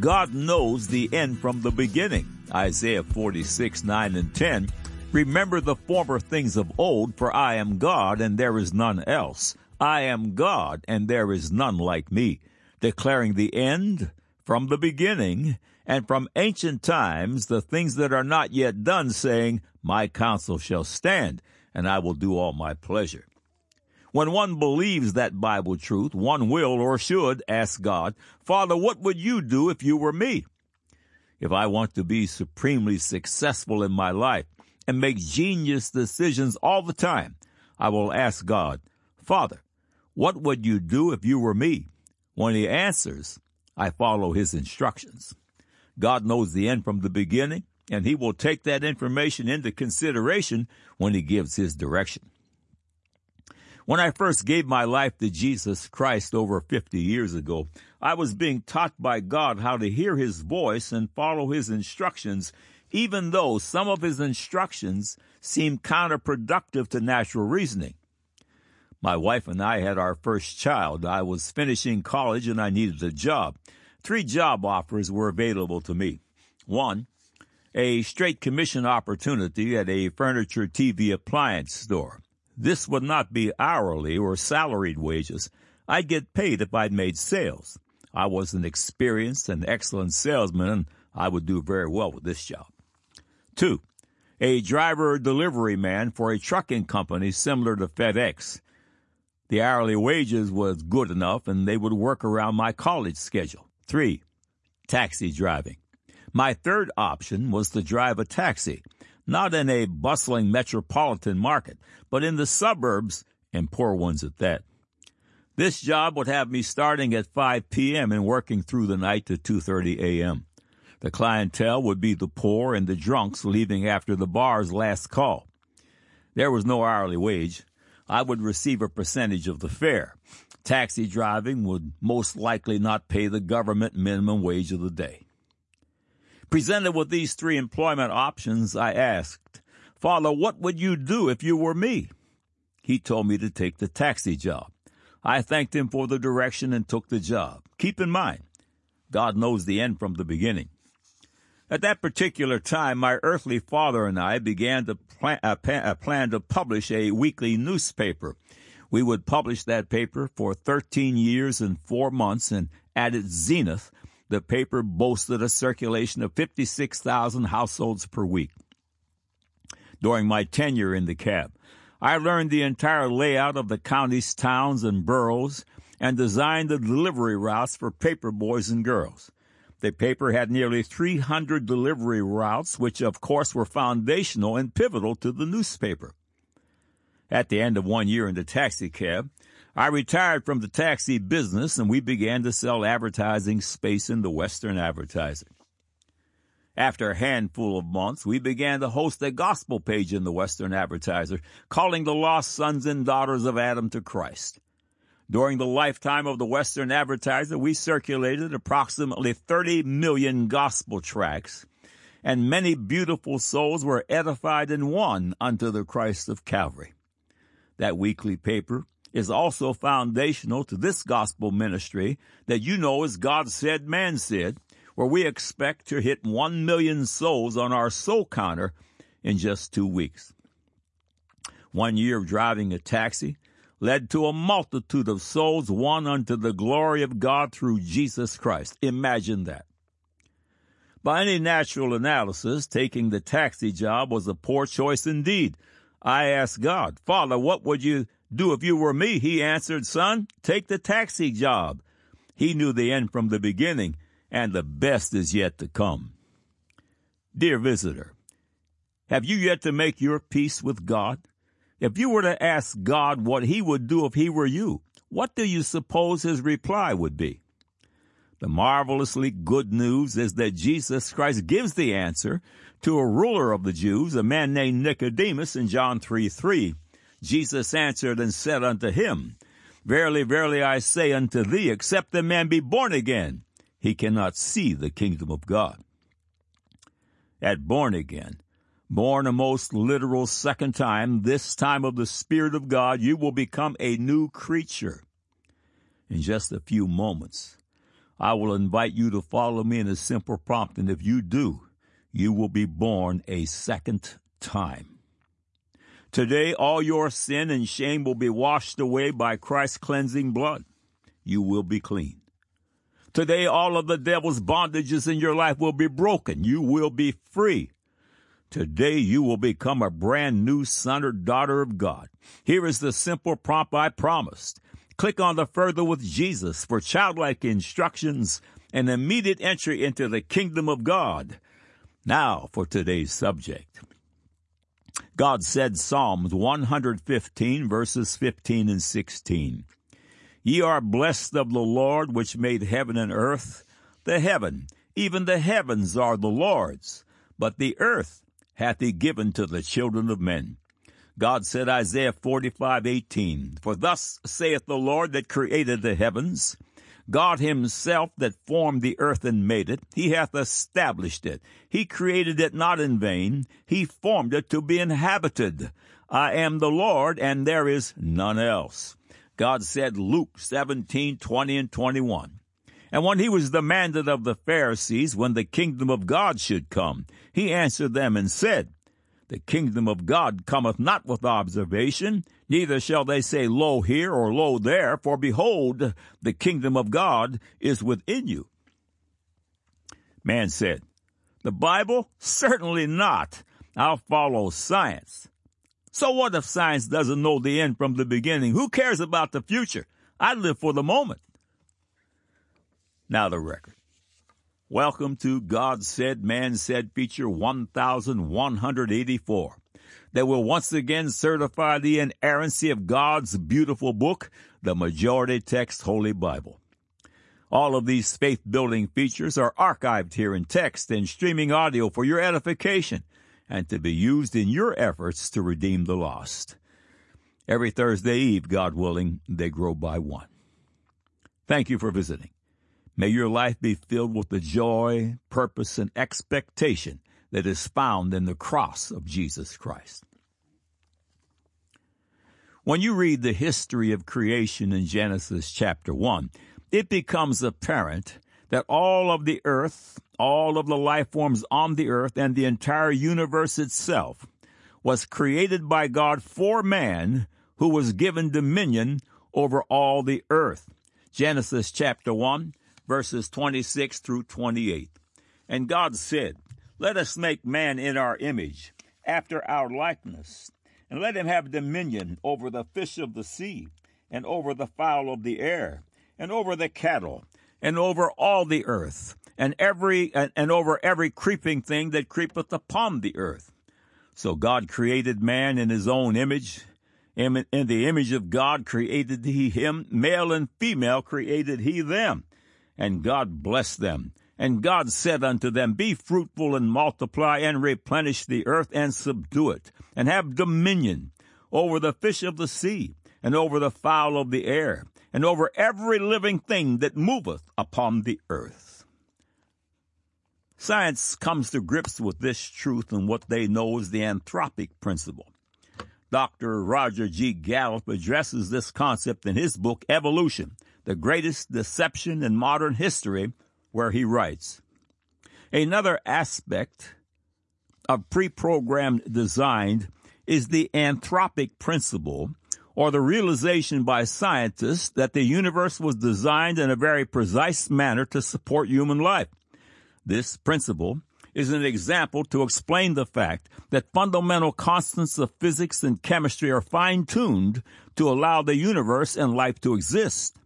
God knows the end from the beginning. Isaiah 46, 9 and 10. Remember the former things of old, for I am God and there is none else. I am God and there is none like me, declaring the end from the beginning and from ancient times the things that are not yet done, saying, My counsel shall stand, and I will do all my pleasure. When one believes that Bible truth, one will or should ask God, Father, what would you do if you were me? If I want to be supremely successful in my life and make genius decisions all the time, I will ask God, Father, what would you do if you were me? When he answers, I follow his instructions. God knows the end from the beginning, and he will take that information into consideration when he gives his direction. When I first gave my life to Jesus Christ over 50 years ago, I was being taught by God how to hear His voice and follow His instructions, even though some of His instructions seemed counterproductive to natural reasoning. My wife and I had our first child. I was finishing college and I needed a job. Three job offers were available to me. One, a straight commission opportunity at a furniture TV appliance store. This would not be hourly or salaried wages. I'd get paid if I'd made sales. I was an experienced and excellent salesman and I would do very well with this job. Two, a driver delivery man for a trucking company similar to FedEx. The hourly wages was good enough and they would work around my college schedule. Three, taxi driving. My third option was to drive a taxi not in a bustling metropolitan market, but in the suburbs and poor ones at that. This job would have me starting at 5 p.m. and working through the night to 2:30 a.m. The clientele would be the poor and the drunks leaving after the bar's last call. There was no hourly wage. I would receive a percentage of the fare. Taxi driving would most likely not pay the government minimum wage of the day. Presented with these three employment options, I asked, Father, what would you do if you were me? He told me to take the taxi job. I thanked him for the direction and took the job. Keep in mind, God knows the end from the beginning. At that particular time, my earthly father and I began to plan, uh, uh, plan to publish a weekly newspaper. We would publish that paper for 13 years and four months, and at its zenith, the paper boasted a circulation of 56,000 households per week. During my tenure in the cab, I learned the entire layout of the county's towns and boroughs and designed the delivery routes for paper boys and girls. The paper had nearly 300 delivery routes, which of course were foundational and pivotal to the newspaper. At the end of one year in the taxi cab, I retired from the taxi business and we began to sell advertising space in the Western Advertiser. After a handful of months, we began to host a gospel page in the Western Advertiser, calling the lost sons and daughters of Adam to Christ. During the lifetime of the Western Advertiser, we circulated approximately 30 million gospel tracts, and many beautiful souls were edified and won unto the Christ of Calvary. That weekly paper is also foundational to this gospel ministry that you know as God said, man said, where we expect to hit 1 million souls on our soul counter in just two weeks. One year of driving a taxi led to a multitude of souls won unto the glory of God through Jesus Christ. Imagine that. By any natural analysis, taking the taxi job was a poor choice indeed. I asked God, Father, what would you do if you were me? He answered, Son, take the taxi job. He knew the end from the beginning, and the best is yet to come. Dear visitor, have you yet to make your peace with God? If you were to ask God what he would do if he were you, what do you suppose his reply would be? The marvelously good news is that Jesus Christ gives the answer to a ruler of the Jews, a man named Nicodemus in John 3 3. Jesus answered and said unto him, Verily, verily, I say unto thee, except a man be born again, he cannot see the kingdom of God. At born again, born a most literal second time, this time of the Spirit of God, you will become a new creature. In just a few moments, I will invite you to follow me in a simple prompt, and if you do, you will be born a second time. Today, all your sin and shame will be washed away by Christ's cleansing blood. You will be clean. Today, all of the devil's bondages in your life will be broken. You will be free. Today, you will become a brand new son or daughter of God. Here is the simple prompt I promised. Click on the Further with Jesus for childlike instructions and immediate entry into the kingdom of God. Now for today's subject. God said Psalms 115 verses 15 and 16. Ye are blessed of the Lord which made heaven and earth. The heaven, even the heavens are the Lord's, but the earth hath he given to the children of men. God said Isaiah 45:18, For thus saith the Lord that created the heavens, God himself that formed the earth and made it, he hath established it. He created it not in vain, he formed it to be inhabited. I am the Lord, and there is none else. God said Luke 17, 20 and 21. And when he was demanded of the Pharisees when the kingdom of God should come, he answered them and said, the kingdom of God cometh not with observation, neither shall they say, Lo here or Lo there, for behold, the kingdom of God is within you. Man said, The Bible? Certainly not. I'll follow science. So what if science doesn't know the end from the beginning? Who cares about the future? I live for the moment. Now the record. Welcome to God Said, Man Said feature 1184 that will once again certify the inerrancy of God's beautiful book, the majority text Holy Bible. All of these faith building features are archived here in text and streaming audio for your edification and to be used in your efforts to redeem the lost. Every Thursday Eve, God willing, they grow by one. Thank you for visiting. May your life be filled with the joy, purpose, and expectation that is found in the cross of Jesus Christ. When you read the history of creation in Genesis chapter 1, it becomes apparent that all of the earth, all of the life forms on the earth, and the entire universe itself was created by God for man who was given dominion over all the earth. Genesis chapter 1, verses 26 through 28. And God said, Let us make man in our image, after our likeness, and let him have dominion over the fish of the sea, and over the fowl of the air, and over the cattle, and over all the earth, and every and, and over every creeping thing that creepeth upon the earth. So God created man in his own image. In, in the image of God created he him, male and female created he them. And God blessed them. And God said unto them, Be fruitful and multiply and replenish the earth and subdue it, and have dominion over the fish of the sea, and over the fowl of the air, and over every living thing that moveth upon the earth. Science comes to grips with this truth and what they know is the anthropic principle. Dr. Roger G. Gallop addresses this concept in his book, Evolution the greatest deception in modern history, where he writes Another aspect of pre programmed design is the anthropic principle, or the realization by scientists that the universe was designed in a very precise manner to support human life. This principle is an example to explain the fact that fundamental constants of physics and chemistry are fine tuned to allow the universe and life to exist.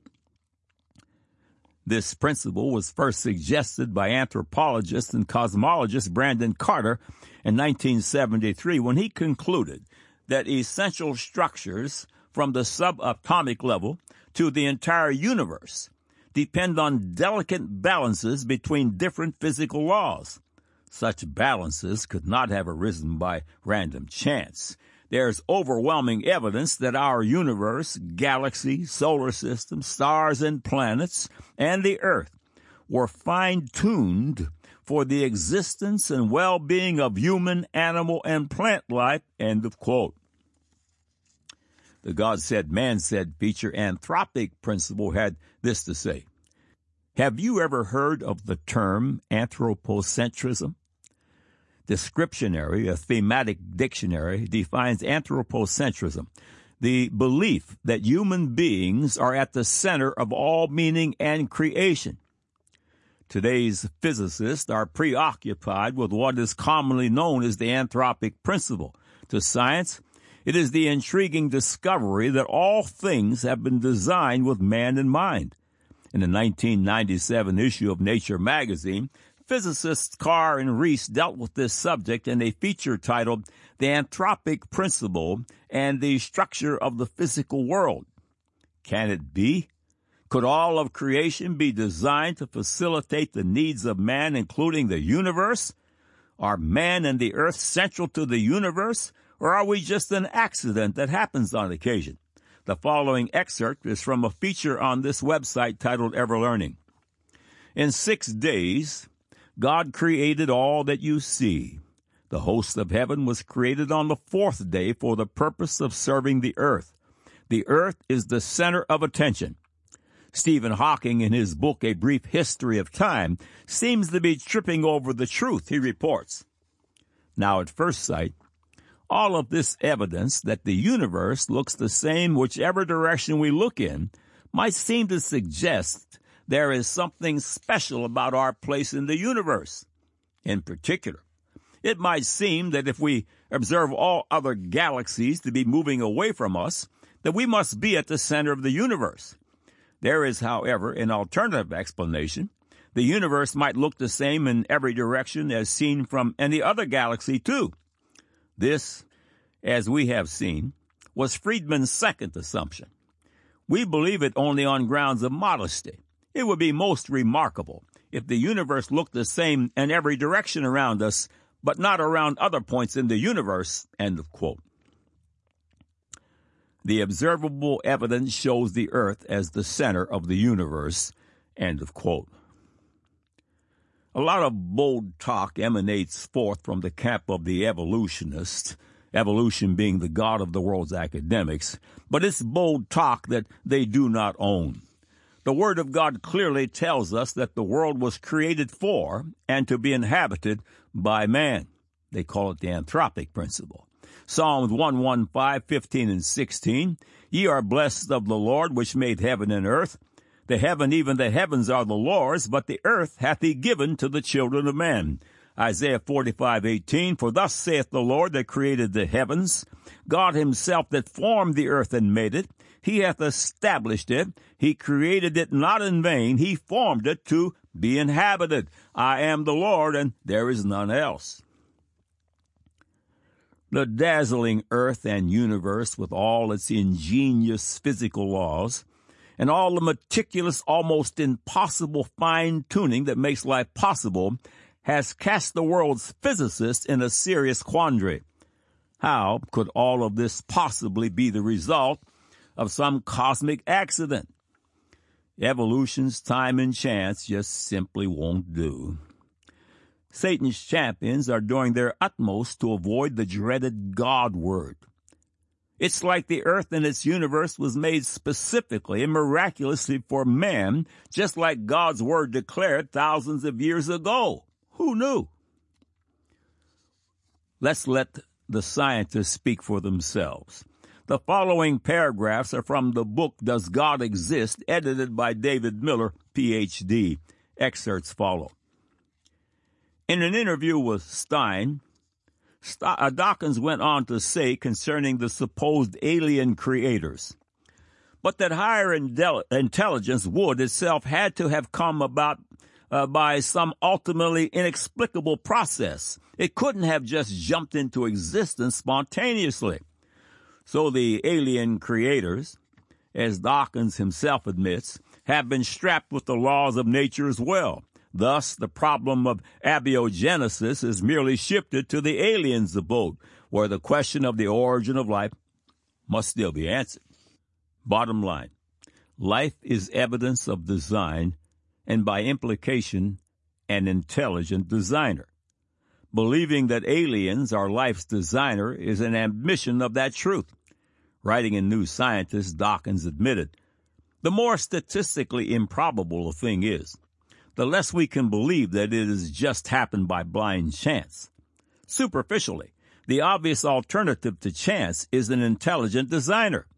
This principle was first suggested by anthropologist and cosmologist Brandon Carter in 1973 when he concluded that essential structures from the subatomic level to the entire universe depend on delicate balances between different physical laws. Such balances could not have arisen by random chance there's overwhelming evidence that our universe, galaxy, solar system, stars and planets, and the earth were fine tuned for the existence and well being of human, animal, and plant life. End of quote. The God said, man said feature anthropic principle had this to say. Have you ever heard of the term anthropocentrism? Descriptionary, a thematic dictionary, defines anthropocentrism, the belief that human beings are at the center of all meaning and creation. Today's physicists are preoccupied with what is commonly known as the anthropic principle. To science, it is the intriguing discovery that all things have been designed with man in mind. In the 1997 issue of Nature magazine, physicists Carr and Rees dealt with this subject in a feature titled The Anthropic Principle and the Structure of the Physical World. Can it be? Could all of creation be designed to facilitate the needs of man, including the universe? Are man and the earth central to the universe? Or are we just an accident that happens on occasion? The following excerpt is from a feature on this website titled Ever Learning. In six days, God created all that you see. The host of heaven was created on the fourth day for the purpose of serving the earth. The earth is the center of attention. Stephen Hawking, in his book A Brief History of Time, seems to be tripping over the truth, he reports. Now, at first sight, all of this evidence that the universe looks the same whichever direction we look in might seem to suggest there is something special about our place in the universe. In particular, it might seem that if we observe all other galaxies to be moving away from us, that we must be at the center of the universe. There is, however, an alternative explanation. The universe might look the same in every direction as seen from any other galaxy, too. This, as we have seen, was Friedmann's second assumption. We believe it only on grounds of modesty. It would be most remarkable if the universe looked the same in every direction around us, but not around other points in the universe. The observable evidence shows the earth as the center of the universe. A lot of bold talk emanates forth from the camp of the evolutionists, evolution being the god of the world's academics, but it's bold talk that they do not own. The Word of God clearly tells us that the world was created for and to be inhabited by man. They call it the anthropic principle. Psalms 115, 15, and 16. Ye are blessed of the Lord which made heaven and earth. The heaven, even the heavens are the Lord's, but the earth hath he given to the children of men. Isaiah 45, 18, For thus saith the Lord that created the heavens, God himself that formed the earth and made it. He hath established it. He created it not in vain. He formed it to be inhabited. I am the Lord, and there is none else. The dazzling earth and universe, with all its ingenious physical laws, and all the meticulous, almost impossible fine tuning that makes life possible has cast the world's physicists in a serious quandary. How could all of this possibly be the result of some cosmic accident? Evolution's time and chance just simply won't do. Satan's champions are doing their utmost to avoid the dreaded God word. It's like the earth and its universe was made specifically and miraculously for man, just like God's word declared thousands of years ago. Who knew? Let's let the scientists speak for themselves. The following paragraphs are from the book Does God Exist, edited by David Miller, PhD. Excerpts follow. In an interview with Stein, uh, Dawkins went on to say concerning the supposed alien creators, but that higher intelligence would itself had to have come about uh, by some ultimately inexplicable process. It couldn't have just jumped into existence spontaneously. So the alien creators, as Dawkins himself admits, have been strapped with the laws of nature as well. Thus, the problem of abiogenesis is merely shifted to the alien's abode, where the question of the origin of life must still be answered. Bottom line, life is evidence of design and by implication, an intelligent designer. Believing that aliens are life's designer is an admission of that truth. Writing in New Scientist, Dawkins admitted, the more statistically improbable a thing is, the less we can believe that it has just happened by blind chance. Superficially, the obvious alternative to chance is an intelligent designer.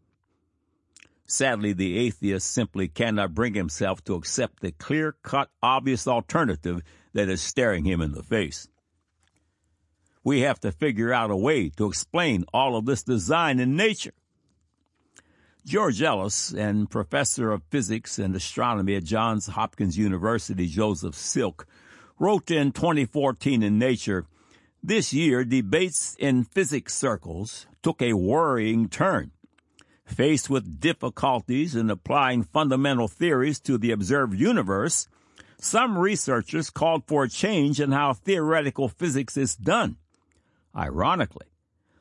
Sadly, the atheist simply cannot bring himself to accept the clear cut, obvious alternative that is staring him in the face. We have to figure out a way to explain all of this design in nature. George Ellis and professor of physics and astronomy at Johns Hopkins University, Joseph Silk, wrote in 2014 in Nature, this year debates in physics circles took a worrying turn. Faced with difficulties in applying fundamental theories to the observed universe, some researchers called for a change in how theoretical physics is done. Ironically,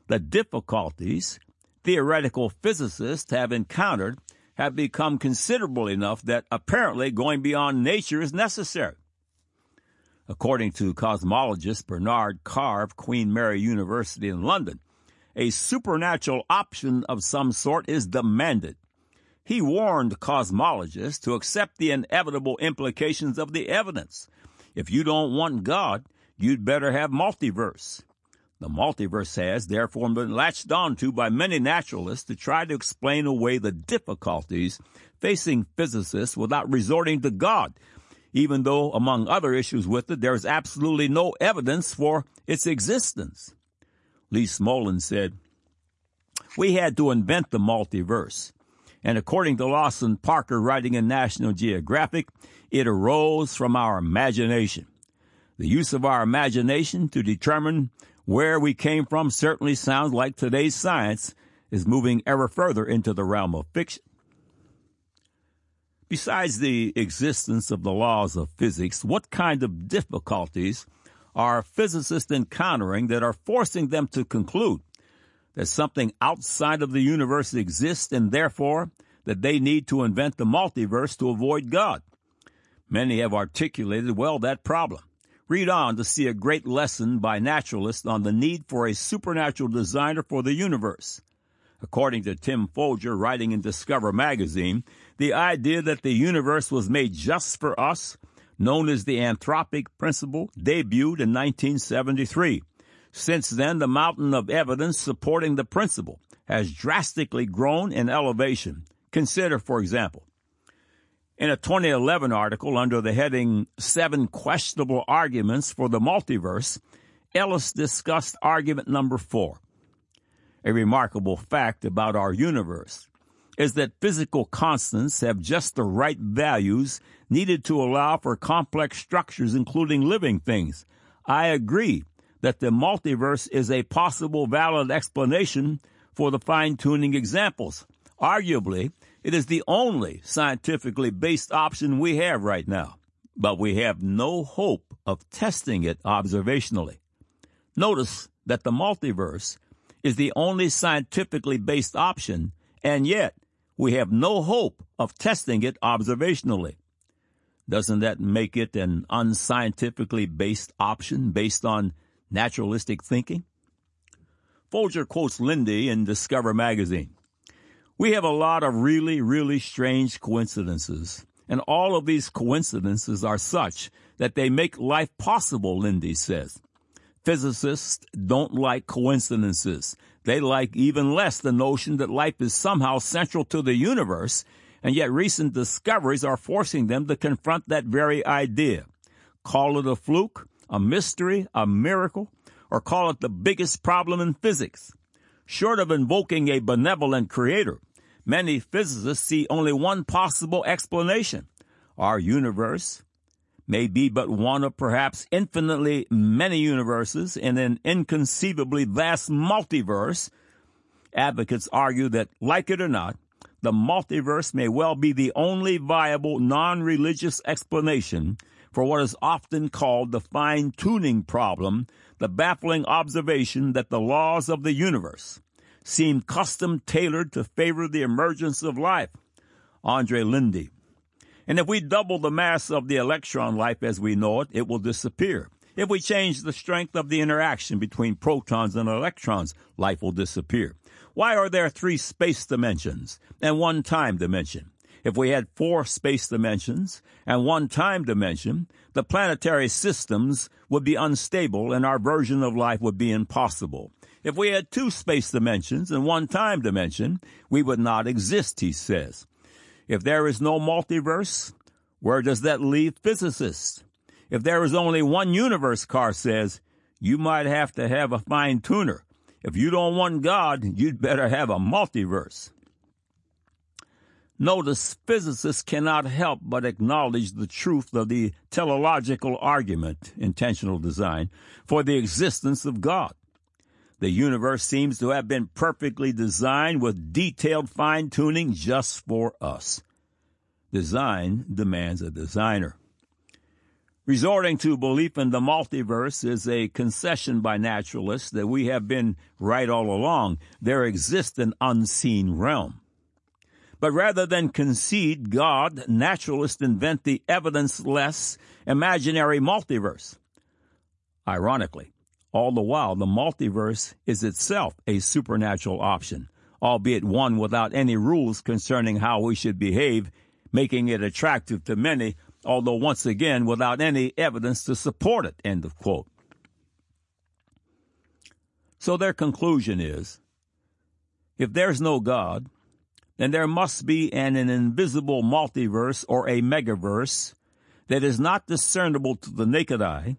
the difficulties theoretical physicists have encountered have become considerable enough that apparently going beyond nature is necessary. According to cosmologist Bernard Carr of Queen Mary University in London, a supernatural option of some sort is demanded. He warned cosmologists to accept the inevitable implications of the evidence. If you don't want God, you'd better have multiverse. The multiverse has, therefore, been latched onto by many naturalists to try to explain away the difficulties facing physicists without resorting to God, even though, among other issues with it, there is absolutely no evidence for its existence. Lee Smolin said, We had to invent the multiverse. And according to Lawson Parker, writing in National Geographic, it arose from our imagination. The use of our imagination to determine where we came from certainly sounds like today's science is moving ever further into the realm of fiction. Besides the existence of the laws of physics, what kind of difficulties are physicists encountering that are forcing them to conclude that something outside of the universe exists and therefore that they need to invent the multiverse to avoid God? Many have articulated well that problem. Read on to see a great lesson by naturalists on the need for a supernatural designer for the universe. According to Tim Folger, writing in Discover magazine, the idea that the universe was made just for us, known as the anthropic principle, debuted in 1973. Since then, the mountain of evidence supporting the principle has drastically grown in elevation. Consider, for example, in a 2011 article under the heading Seven Questionable Arguments for the Multiverse, Ellis discussed argument number four. A remarkable fact about our universe is that physical constants have just the right values needed to allow for complex structures, including living things. I agree that the multiverse is a possible valid explanation for the fine tuning examples. Arguably, it is the only scientifically based option we have right now, but we have no hope of testing it observationally. Notice that the multiverse is the only scientifically based option, and yet we have no hope of testing it observationally. Doesn't that make it an unscientifically based option based on naturalistic thinking? Folger quotes Linde in Discover magazine. We have a lot of really, really strange coincidences. And all of these coincidences are such that they make life possible, Linde says. Physicists don't like coincidences. They like even less the notion that life is somehow central to the universe, and yet recent discoveries are forcing them to confront that very idea. Call it a fluke, a mystery, a miracle, or call it the biggest problem in physics. Short of invoking a benevolent creator, Many physicists see only one possible explanation. Our universe may be but one of perhaps infinitely many universes in an inconceivably vast multiverse. Advocates argue that, like it or not, the multiverse may well be the only viable non-religious explanation for what is often called the fine-tuning problem, the baffling observation that the laws of the universe, seemed custom tailored to favor the emergence of life. Andrei Linde. And if we double the mass of the electron life as we know it, it will disappear. If we change the strength of the interaction between protons and electrons, life will disappear. Why are there three space dimensions and one time dimension? If we had four space dimensions and one time dimension, the planetary systems would be unstable and our version of life would be impossible. If we had two space dimensions and one time dimension, we would not exist, he says. If there is no multiverse, where does that leave physicists? If there is only one universe, Carr says, you might have to have a fine tuner. If you don't want God, you'd better have a multiverse. Notice physicists cannot help but acknowledge the truth of the teleological argument, intentional design, for the existence of God. The universe seems to have been perfectly designed with detailed fine tuning just for us. Design demands a designer. Resorting to belief in the multiverse is a concession by naturalists that we have been right all along. There exists an unseen realm. But rather than concede God, naturalists invent the evidence-less imaginary multiverse. Ironically, all the while the multiverse is itself a supernatural option, albeit one without any rules concerning how we should behave, making it attractive to many, although once again without any evidence to support it. End of quote. So their conclusion is, if there's no God, then there must be an, an invisible multiverse or a megaverse that is not discernible to the naked eye,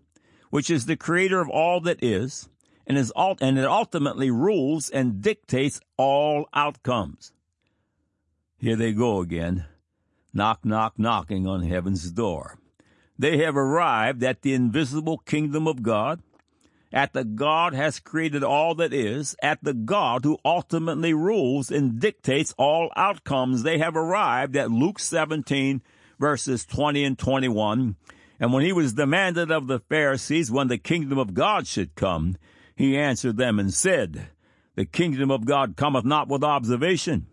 which is the creator of all that is, and is and it ultimately rules and dictates all outcomes. Here they go again, knock, knock, knocking on heaven's door. They have arrived at the invisible kingdom of God, at the God has created all that is, at the God who ultimately rules and dictates all outcomes. They have arrived at Luke 17 verses 20 and 21. And when he was demanded of the Pharisees when the kingdom of God should come, he answered them and said, The kingdom of God cometh not with observation,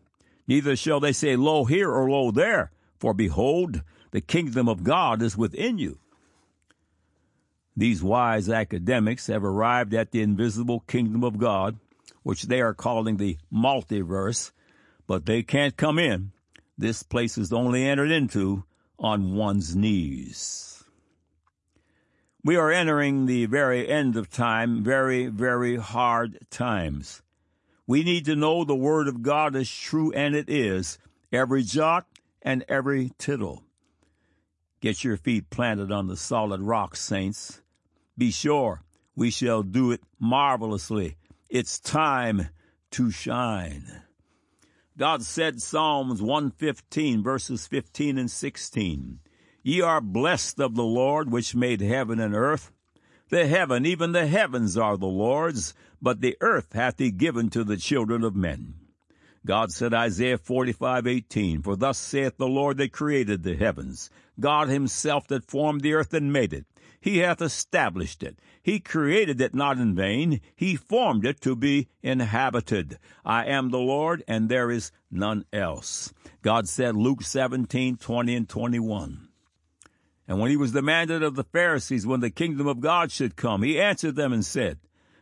neither shall they say, Lo here or lo there, for behold, the kingdom of God is within you. These wise academics have arrived at the invisible kingdom of God, which they are calling the multiverse, but they can't come in. This place is only entered into on one's knees. We are entering the very end of time, very, very hard times. We need to know the Word of God is true, and it is, every jot and every tittle. Get your feet planted on the solid rock, saints. Be sure we shall do it marvelously. It's time to shine. God said Psalms 115 verses 15 and 16. Ye are blessed of the Lord which made heaven and earth. The heaven, even the heavens are the Lord's, but the earth hath he given to the children of men. God said Isaiah 45:18, For thus saith the Lord that created the heavens, God himself that formed the earth and made it. He hath established it. He created it not in vain. He formed it to be inhabited. I am the Lord, and there is none else. God said, Luke 17:20 and 21. And when he was demanded of the Pharisees when the kingdom of God should come, he answered them and said,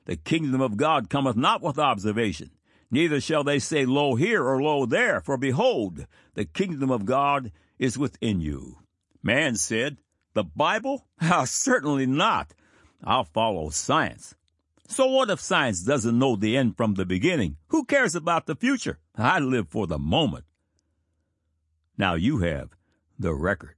The kingdom of God cometh not with observation, neither shall they say, Lo here or lo there, for behold, the kingdom of God is within you. Man said, the Bible? Ah, certainly not. I'll follow science. So what if science doesn't know the end from the beginning? Who cares about the future? I live for the moment. Now you have the record.